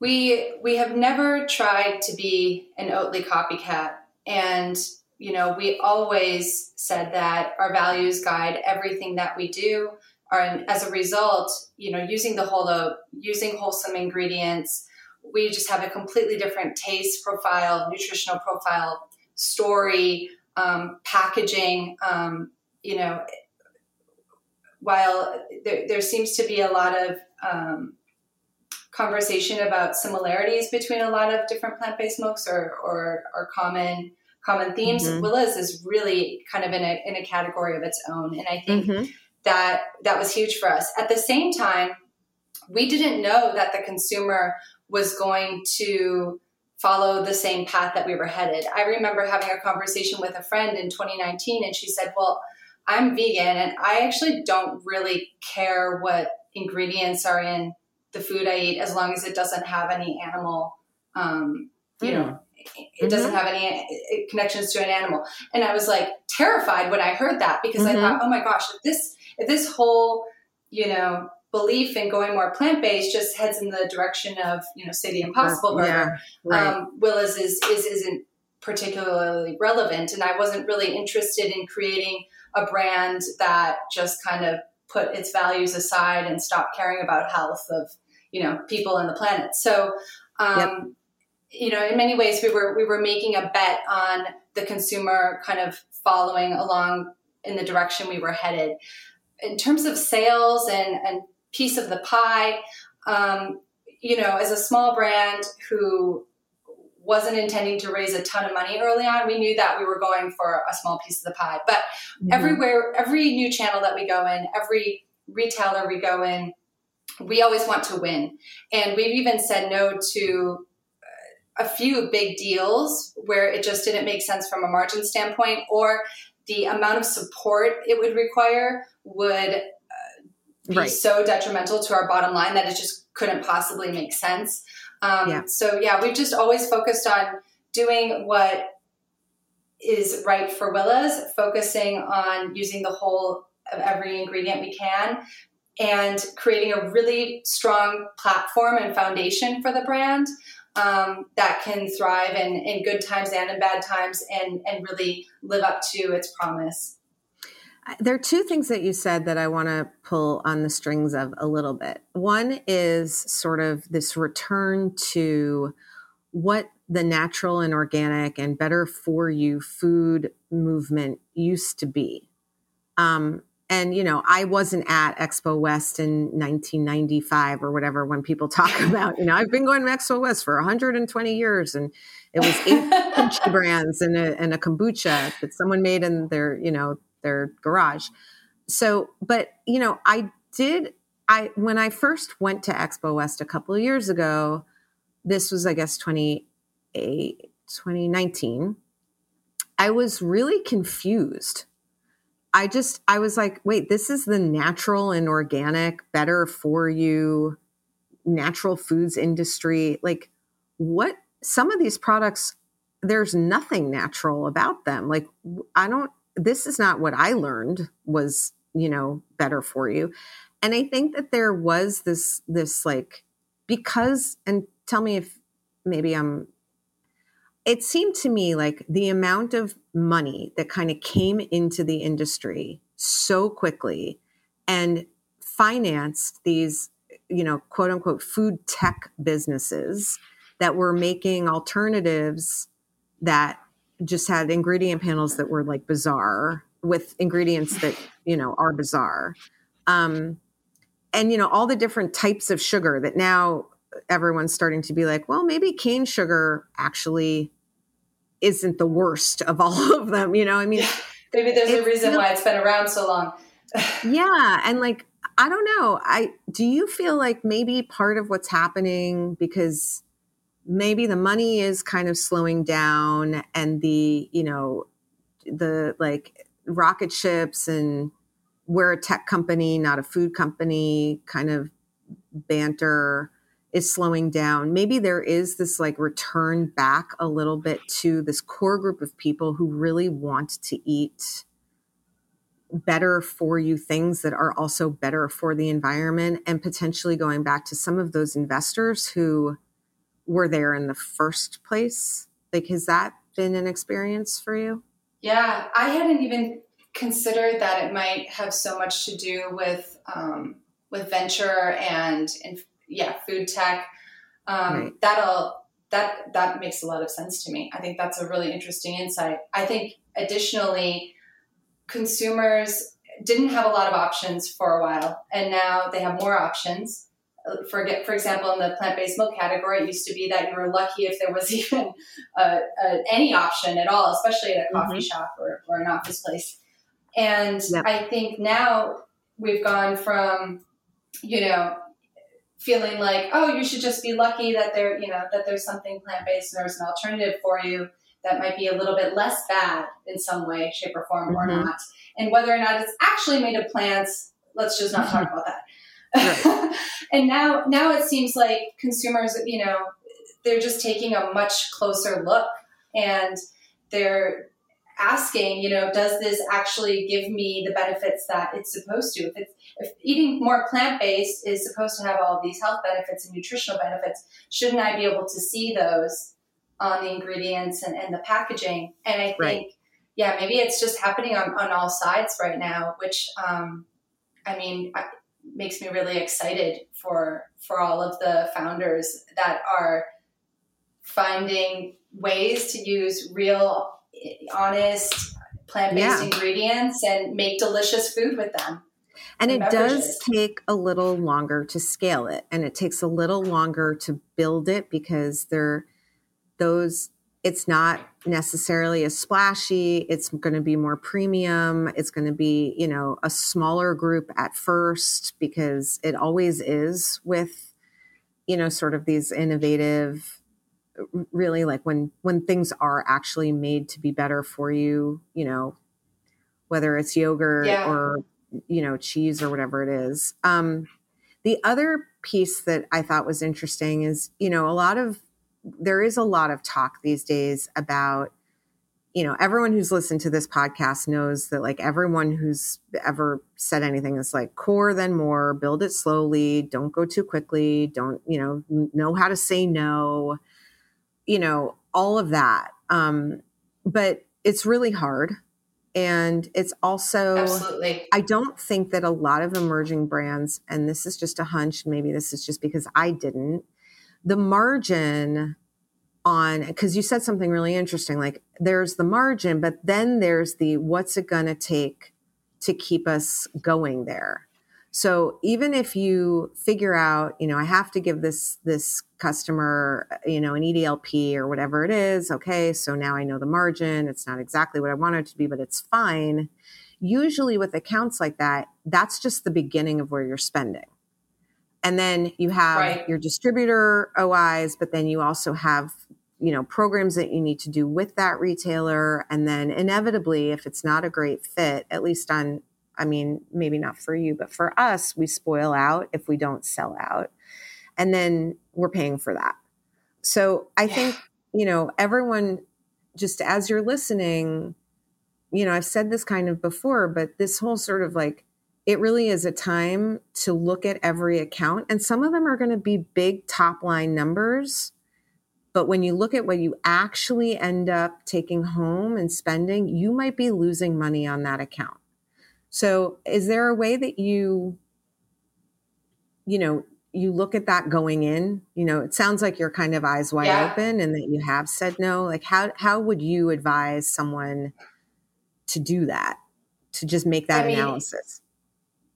[SPEAKER 3] We we have never tried to be an Oatly copycat, and you know we always said that our values guide everything that we do. And as a result, you know, using the whole oat, using wholesome ingredients, we just have a completely different taste profile, nutritional profile, story, um, packaging. Um, you know, while there, there, seems to be a lot of um, conversation about similarities between a lot of different plant-based milks or, or, or common common themes. Mm-hmm. Willa's is really kind of in a, in a category of its own. And I think mm-hmm. that that was huge for us. At the same time, we didn't know that the consumer was going to follow the same path that we were headed. I remember having a conversation with a friend in 2019 and she said, "Well, I'm vegan and I actually don't really care what ingredients are in the food I eat as long as it doesn't have any animal um, you know, it doesn't mm-hmm. have any connections to an animal. And I was like terrified when I heard that because mm-hmm. I thought, oh my gosh, if this if this whole you know belief in going more plant based just heads in the direction of you know say the Impossible Burger, yeah, right. um, Willa's is is isn't particularly relevant, and I wasn't really interested in creating a brand that just kind of put its values aside and stop caring about health of you know people and the planet. So. Um, yep you know, in many ways, we were we were making a bet on the consumer kind of following along in the direction we were headed. In terms of sales and, and piece of the pie, um, you know, as a small brand who wasn't intending to raise a ton of money early on, we knew that we were going for a small piece of the pie. But mm-hmm. everywhere, every new channel that we go in, every retailer we go in, we always want to win. And we've even said no to a few big deals where it just didn't make sense from a margin standpoint, or the amount of support it would require would uh, be right. so detrimental to our bottom line that it just couldn't possibly make sense. Um, yeah. So, yeah, we've just always focused on doing what is right for Willa's, focusing on using the whole of every ingredient we can, and creating a really strong platform and foundation for the brand um, that can thrive in, in good times and in bad times and, and really live up to its promise.
[SPEAKER 2] There are two things that you said that I want to pull on the strings of a little bit. One is sort of this return to what the natural and organic and better for you food movement used to be. Um, and you know i wasn't at expo west in 1995 or whatever when people talk about you know i've been going to expo west for 120 years and it was eight brands and a, and a kombucha that someone made in their you know their garage so but you know i did i when i first went to expo west a couple of years ago this was i guess 2019 i was really confused I just, I was like, wait, this is the natural and organic, better for you, natural foods industry. Like, what, some of these products, there's nothing natural about them. Like, I don't, this is not what I learned was, you know, better for you. And I think that there was this, this like, because, and tell me if maybe I'm it seemed to me like the amount of money that kind of came into the industry so quickly and financed these you know quote unquote food tech businesses that were making alternatives that just had ingredient panels that were like bizarre with ingredients that you know are bizarre um and you know all the different types of sugar that now everyone's starting to be like, well, maybe cane sugar actually isn't the worst of all of them. You know, I mean,
[SPEAKER 3] maybe there's a reason why it's been around so long.
[SPEAKER 2] yeah. And like, I don't know. I do you feel like maybe part of what's happening because maybe the money is kind of slowing down and the, you know, the like rocket ships and we're a tech company, not a food company kind of banter is slowing down. Maybe there is this like return back a little bit to this core group of people who really want to eat better for you things that are also better for the environment and potentially going back to some of those investors who were there in the first place. Like, has that been an experience for you?
[SPEAKER 3] Yeah, I hadn't even considered that it might have so much to do with um, with venture and, and yeah, food tech. Um, right. That'll that that makes a lot of sense to me. I think that's a really interesting insight. I think additionally, consumers didn't have a lot of options for a while, and now they have more options. For for example, in the plant based milk category, it used to be that you were lucky if there was even uh, uh, any option at all, especially at a coffee mm-hmm. shop or, or an office place. And. I think now we've gone from, you know, feeling like, oh, you should just be lucky that there, you know, that there's something plant based and there's an alternative for you that might be a little bit less bad in some way, shape, or form, mm-hmm. or not. And whether or not it's actually made of plants, let's just not talk about that. Right. and now, now it seems like consumers, you know, they're just taking a much closer look and they're asking, you know, does this actually give me the benefits that it's supposed to? If it's if eating more plant based is supposed to have all these health benefits and nutritional benefits, shouldn't I be able to see those on the ingredients and, and the packaging? And I think, right. yeah, maybe it's just happening on, on all sides right now, which, um, I mean, makes me really excited for for all of the founders that are finding ways to use real honest plant-based yeah. ingredients and make delicious food with them
[SPEAKER 2] and it does take a little longer to scale it and it takes a little longer to build it because they're those it's not necessarily as splashy. It's going to be more premium. It's going to be you know a smaller group at first because it always is with you know sort of these innovative really like when when things are actually made to be better for you you know whether it's yogurt yeah. or you know cheese or whatever it is. Um the other piece that i thought was interesting is you know a lot of there is a lot of talk these days about you know everyone who's listened to this podcast knows that like everyone who's ever said anything is like core then more build it slowly don't go too quickly don't you know know how to say no you know, all of that. Um, but it's really hard. And it's also,
[SPEAKER 3] Absolutely.
[SPEAKER 2] I don't think that a lot of emerging brands, and this is just a hunch, maybe this is just because I didn't, the margin on, because you said something really interesting like there's the margin, but then there's the what's it going to take to keep us going there. So even if you figure out, you know, I have to give this this customer, you know, an EDLP or whatever it is, okay, so now I know the margin. It's not exactly what I want it to be, but it's fine. Usually with accounts like that, that's just the beginning of where you're spending. And then you have right. your distributor OIs, but then you also have you know programs that you need to do with that retailer and then inevitably if it's not a great fit at least on I mean, maybe not for you, but for us, we spoil out if we don't sell out. And then we're paying for that. So I yeah. think, you know, everyone, just as you're listening, you know, I've said this kind of before, but this whole sort of like, it really is a time to look at every account. And some of them are going to be big top line numbers. But when you look at what you actually end up taking home and spending, you might be losing money on that account. So, is there a way that you, you know, you look at that going in? You know, it sounds like you're kind of eyes wide yeah. open, and that you have said no. Like, how how would you advise someone to do that? To just make that I mean, analysis.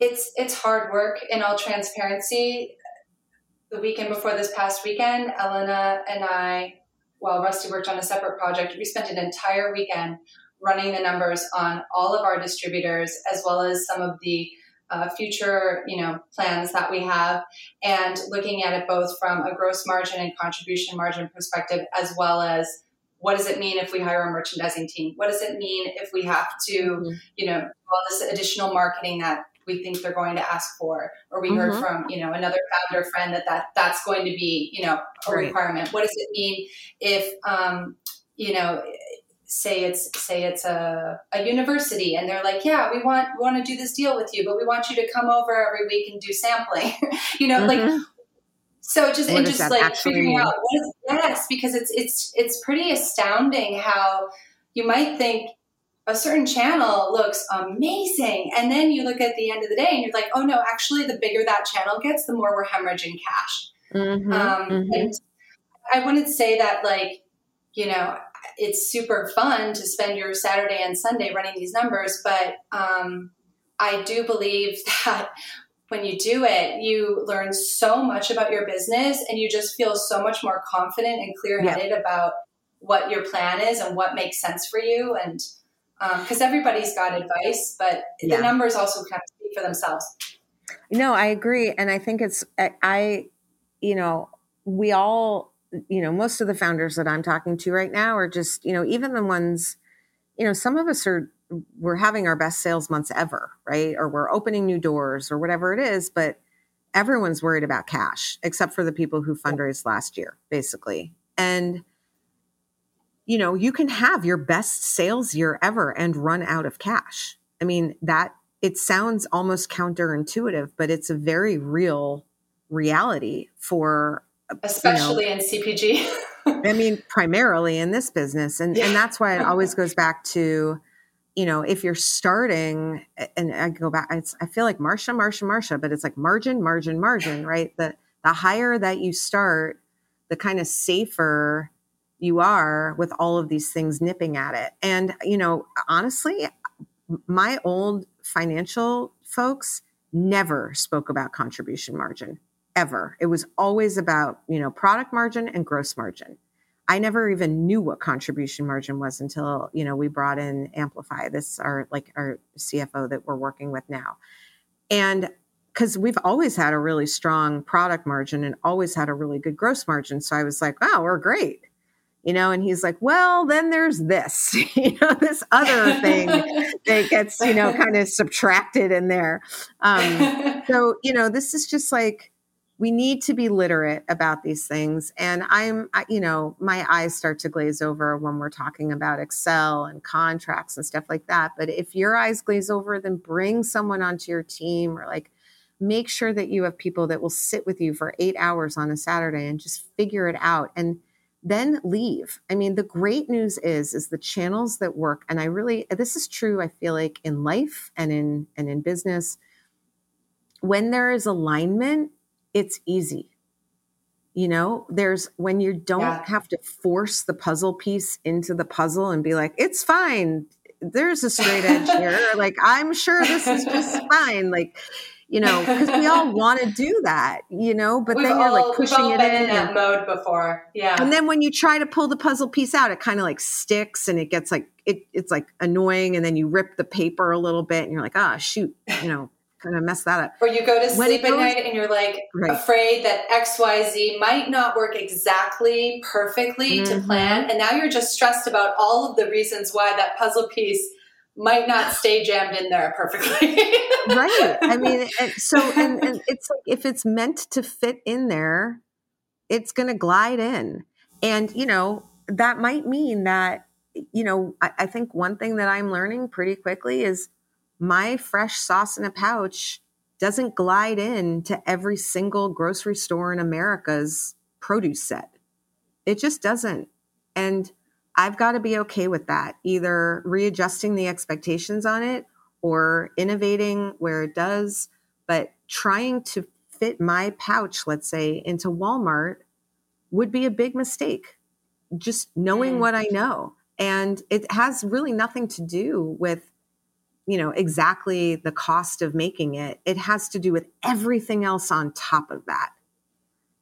[SPEAKER 3] It's it's hard work. In all transparency, the weekend before this past weekend, Elena and I, while Rusty worked on a separate project, we spent an entire weekend running the numbers on all of our distributors as well as some of the uh, future you know plans that we have and looking at it both from a gross margin and contribution margin perspective as well as what does it mean if we hire a merchandising team what does it mean if we have to mm-hmm. you know all this additional marketing that we think they're going to ask for or we mm-hmm. heard from you know another founder friend that, that that's going to be you know a right. requirement what does it mean if um, you know say it's say it's a, a university and they're like yeah we want we want to do this deal with you but we want you to come over every week and do sampling you know mm-hmm. like so just what and just like figuring mean? out what is yes because it's it's it's pretty astounding how you might think a certain channel looks amazing and then you look at the end of the day and you're like oh no actually the bigger that channel gets the more we're hemorrhaging cash mm-hmm. Um, mm-hmm. and i wouldn't say that like you know it's super fun to spend your Saturday and Sunday running these numbers, but um, I do believe that when you do it, you learn so much about your business and you just feel so much more confident and clear headed yeah. about what your plan is and what makes sense for you. And because um, everybody's got advice, but yeah. the numbers also kind of speak for themselves.
[SPEAKER 2] No, I agree, and I think it's I, you know, we all, you know, most of the founders that I'm talking to right now are just, you know, even the ones, you know, some of us are we're having our best sales months ever, right? Or we're opening new doors or whatever it is, but everyone's worried about cash except for the people who fundraised last year, basically. And you know, you can have your best sales year ever and run out of cash. I mean, that it sounds almost counterintuitive, but it's a very real reality for
[SPEAKER 3] especially you know, in CPG.
[SPEAKER 2] I mean, primarily in this business. And yeah. and that's why it always goes back to, you know, if you're starting and I go back, it's I feel like Marsha, Marsha, Marsha, but it's like margin, margin, margin, right? The the higher that you start, the kind of safer you are with all of these things nipping at it. And, you know, honestly, my old financial folks never spoke about contribution margin ever. It was always about, you know, product margin and gross margin. I never even knew what contribution margin was until, you know, we brought in Amplify, this our like our CFO that we're working with now. And because we've always had a really strong product margin and always had a really good gross margin. So I was like, wow, we're great you know and he's like well then there's this you know this other thing that gets you know kind of subtracted in there. Um, so you know this is just like we need to be literate about these things. And i'm I, you know my eyes start to glaze over when we're talking about excel and contracts and stuff like that. But if your eyes glaze over then bring someone onto your team or like make sure that you have people that will sit with you for eight hours on a saturday and just figure it out. And then leave. I mean, the great news is is the channels that work and I really this is true I feel like in life and in and in business when there is alignment, it's easy. You know, there's when you don't yeah. have to force the puzzle piece into the puzzle and be like, it's fine. There's a straight edge here. like, I'm sure this is just fine. Like, you know, because we all want to do that, you know, but we've then you're all, like pushing it in,
[SPEAKER 3] in that and, mode before. Yeah.
[SPEAKER 2] And then when you try to pull the puzzle piece out, it kind of like sticks and it gets like, it, it's like annoying. And then you rip the paper a little bit and you're like, ah, oh, shoot, you know, kind of mess that up.
[SPEAKER 3] Or you go to sleep goes, at night and you're like right. afraid that XYZ might not work exactly perfectly mm-hmm. to plan. And now you're just stressed about all of the reasons why that puzzle piece might not stay jammed in there perfectly.
[SPEAKER 2] right. I mean, so and, and it's like if it's meant to fit in there, it's going to glide in, and you know that might mean that you know I, I think one thing that I'm learning pretty quickly is my fresh sauce in a pouch doesn't glide in to every single grocery store in America's produce set. It just doesn't, and I've got to be okay with that, either readjusting the expectations on it or innovating where it does. But trying to fit my pouch, let's say, into Walmart would be a big mistake. Just knowing mm. what I know. And it has really nothing to do with, you know, exactly the cost of making it. It has to do with everything else on top of that.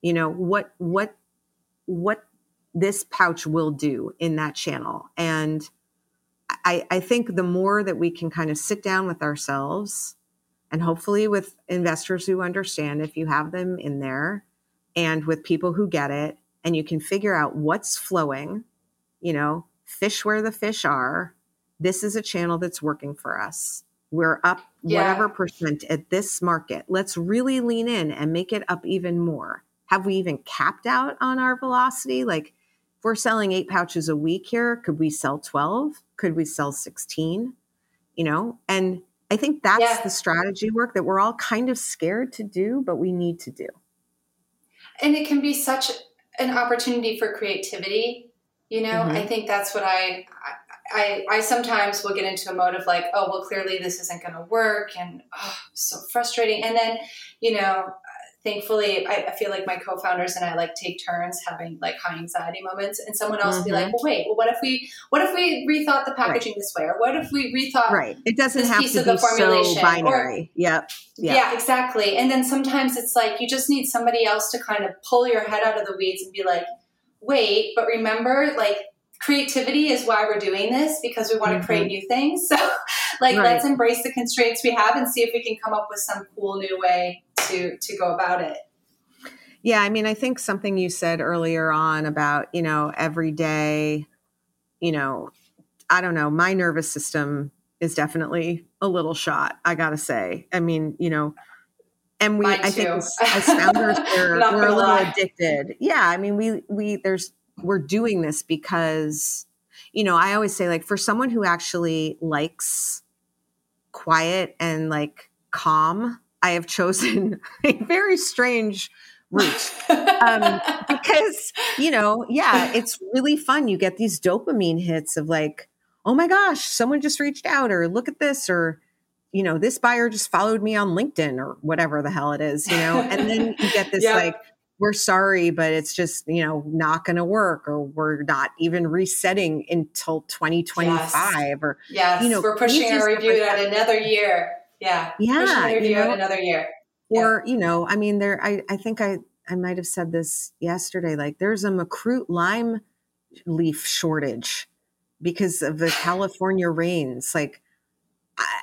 [SPEAKER 2] You know, what, what, what this pouch will do in that channel. And I, I think the more that we can kind of sit down with ourselves and hopefully with investors who understand if you have them in there and with people who get it and you can figure out what's flowing, you know, fish where the fish are. This is a channel that's working for us. We're up yeah. whatever percent at this market. Let's really lean in and make it up even more. Have we even capped out on our velocity? Like, we're selling eight pouches a week here, could we sell 12? Could we sell 16? You know, and I think that's yeah. the strategy work that we're all kind of scared to do, but we need to do.
[SPEAKER 3] And it can be such an opportunity for creativity. You know, mm-hmm. I think that's what I, I, I sometimes will get into a mode of like, oh, well, clearly this isn't going to work, and oh, so frustrating. And then, you know, thankfully I, I, feel like my co-founders and I like take turns having like high anxiety moments and someone else mm-hmm. will be like, mm-hmm. well, wait, well, what if we, what if we rethought the packaging right. this way? Or what if we rethought
[SPEAKER 2] right. It doesn't have to be so binary. Or, yep.
[SPEAKER 3] yep. Yeah, exactly. And then sometimes it's like, you just need somebody else to kind of pull your head out of the weeds and be like, wait, but remember like creativity is why we're doing this because we want to create
[SPEAKER 2] Mm-hmm.
[SPEAKER 3] new things. So, like,
[SPEAKER 2] Right.
[SPEAKER 3] let's embrace the constraints we have and see if we can come up with some cool new way to to go about it.
[SPEAKER 2] Yeah, I mean, I think something you said earlier on about, you know, every day, you know, I don't know, my nervous system is definitely a little shot, I got to say. I mean, you know, and we
[SPEAKER 3] Mine
[SPEAKER 2] I think as, as founders we're, we're a little
[SPEAKER 3] lie.
[SPEAKER 2] addicted. Yeah, I mean, we we there's we're doing this because you know, I always say like for someone who actually likes quiet and like calm, I have chosen a very strange route um, because you know yeah it's really fun you get these dopamine hits of like oh my gosh someone just reached out or look at this or you know this buyer just followed me on linkedin or whatever the hell it is you know and then you get this
[SPEAKER 3] Yeah.
[SPEAKER 2] like we're sorry but it's just you know not going to work or we're not even resetting until 2025 or
[SPEAKER 3] yes,
[SPEAKER 2] you know,
[SPEAKER 3] we're pushing our review at another year. Yeah,
[SPEAKER 2] Yeah, you know,
[SPEAKER 3] another year. Yeah.
[SPEAKER 2] or you know i mean there i i think i i might have said this yesterday like there's a makrut lime leaf shortage because of the california rains like i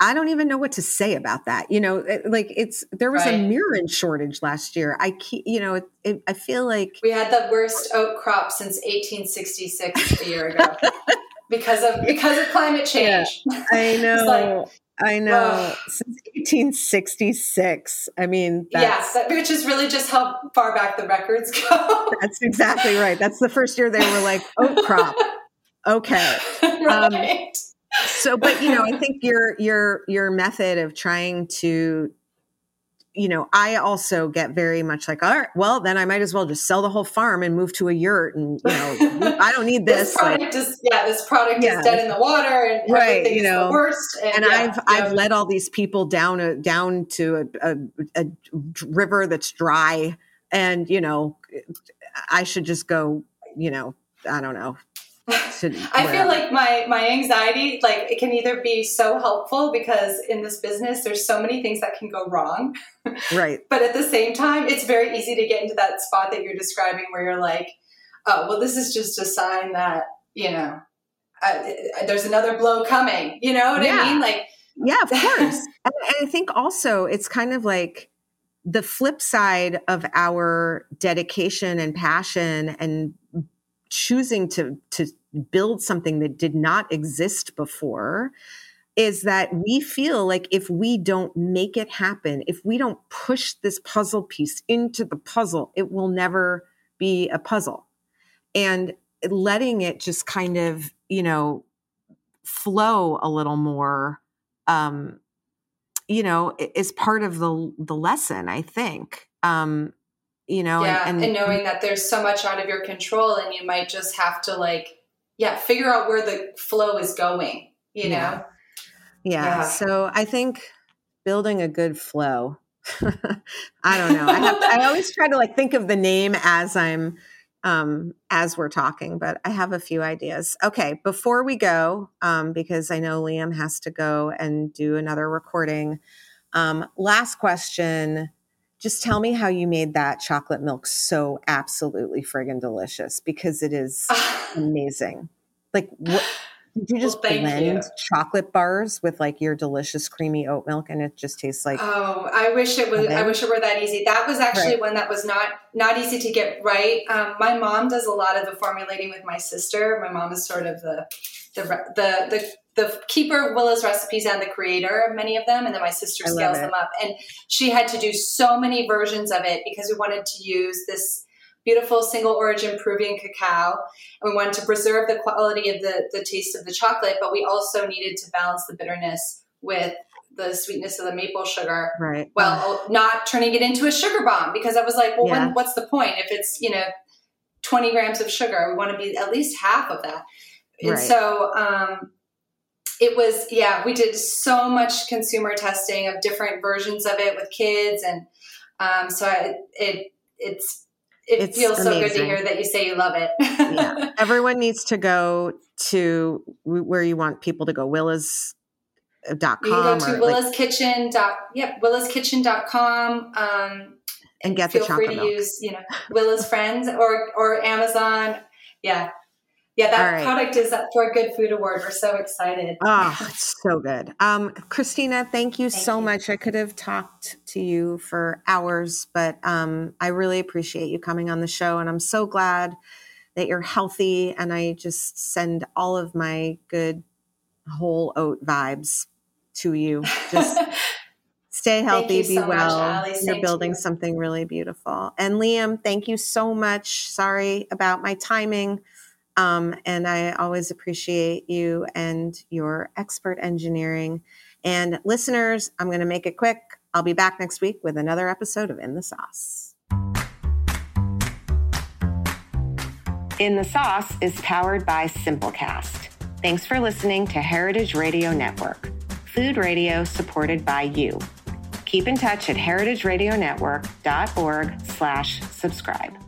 [SPEAKER 2] i don't even know what to say about that you know it- like it's there was a mirin shortage last year i keep you know it, it, i feel like
[SPEAKER 3] We had the worst oak crop since 1866 a year ago because of because of climate change.
[SPEAKER 2] i know
[SPEAKER 3] like,
[SPEAKER 2] i know. Since 1866 i mean
[SPEAKER 3] Yes, which is really just how far back the records go.
[SPEAKER 2] that's exactly right. That's the first year they were like oh, oat crop okay.
[SPEAKER 3] Right.
[SPEAKER 2] Um, so but you know i think your your your method of trying to you know i also get very much like all right well then i might as well just sell the whole farm and move to a yurt and you know i don't need
[SPEAKER 3] this,
[SPEAKER 2] this, like,
[SPEAKER 3] product is yeah, this product
[SPEAKER 2] Yeah.
[SPEAKER 3] is dead in the water and
[SPEAKER 2] Right,
[SPEAKER 3] everything
[SPEAKER 2] you
[SPEAKER 3] is
[SPEAKER 2] know,
[SPEAKER 3] worst. And,
[SPEAKER 2] and
[SPEAKER 3] yeah,
[SPEAKER 2] i've
[SPEAKER 3] yeah.
[SPEAKER 2] i've led all these people down a down to a, a, a river that's dry and you know i should just go you know i don't know
[SPEAKER 3] I feel like my my anxiety like it can either be so helpful because in this business there's so many things that can go wrong.
[SPEAKER 2] Right.
[SPEAKER 3] But at the same time it's very easy to get into that spot that you're describing where you're like oh well this is just a sign that you know uh, there's another blow coming. You know what
[SPEAKER 2] Yeah.
[SPEAKER 3] i mean? Like
[SPEAKER 2] Yeah, of course. and I think also it's kind of like the flip side of our dedication and passion and choosing to to build something that did not exist before is that we feel like if we don't make it happen, if we don't push this puzzle piece into the puzzle, it will never be a puzzle. And letting it just kind of, you know, flow a little more um you know is part of the the lesson i think um you know
[SPEAKER 3] yeah
[SPEAKER 2] and,
[SPEAKER 3] and, knowing that there's so much out of your control and you might just have to like yeah figure out where the flow is going you
[SPEAKER 2] Yeah.
[SPEAKER 3] know
[SPEAKER 2] yeah.
[SPEAKER 3] Yeah.
[SPEAKER 2] so i think building a good flow i don't know i have to, i always try to like think of the name as i'm um as we're talking but i have a few ideas okay before we go um because i know liam has to go and do another recording um last question just tell me how you made that chocolate milk so absolutely friggin' delicious because it is amazing. Like, what did you just
[SPEAKER 3] thank
[SPEAKER 2] blend
[SPEAKER 3] you.
[SPEAKER 2] chocolate bars with like your delicious creamy oat milk and it just tastes like
[SPEAKER 3] Oh, I wish it was. I wish it were that easy. That was actually
[SPEAKER 2] Right.
[SPEAKER 3] one that was not not easy to get right. Um, my mom does a lot of the formulating with my sister. My mom is sort of the the the the, the keeper of Willa's recipes and the creator of many of them, and then my sister scales them up. And she had to do so many versions of it because we wanted to use this beautiful single origin Peruvian cacao, and we wanted to preserve the quality of the the taste of the chocolate, but we also needed to balance the bitterness with the sweetness of the maple sugar
[SPEAKER 2] right.
[SPEAKER 3] well not turning it into a sugar bomb because i was like well
[SPEAKER 2] Yeah.
[SPEAKER 3] when, what's the point if it's you know 20 grams of sugar we want to be at least half of that and
[SPEAKER 2] Right.
[SPEAKER 3] so um, it was yeah we did so much consumer testing of different versions of it with kids and um, so I, it it's it
[SPEAKER 2] It's
[SPEAKER 3] feels so good to hear that you say you love it
[SPEAKER 2] yeah. Everyone needs to go to where you want people to go. Willis.com
[SPEAKER 3] you can go to
[SPEAKER 2] or like,
[SPEAKER 3] Willa's Kitchen. Dot, yep, willaskitchen.com. Um,
[SPEAKER 2] and get the
[SPEAKER 3] feel free to
[SPEAKER 2] milk.
[SPEAKER 3] use you know Willa's friends or or Amazon. Yeah, yeah, that right. product is up for a Good Food Award. We're so excited.
[SPEAKER 2] Oh, it's so good. Um, Christina, thank you thank so you. much. I could have talked to you for hours, but um, I really appreciate you coming on the show. And I'm so glad that you're healthy. And I just send all of my good whole oat vibes to you. Just stay healthy, be so well. Much, You're building you. something really beautiful. And Liam, thank you so much. Sorry about my timing. Um, and I always appreciate you and your expert engineering. And listeners, I'm going to make it quick. I'll be back next week with another episode of In the Sauce. In the Sauce is powered by Simplecast. Thanks for listening to Heritage Radio Network, food radio supported by you. Keep in touch at heritageradionetwork.org slash subscribe.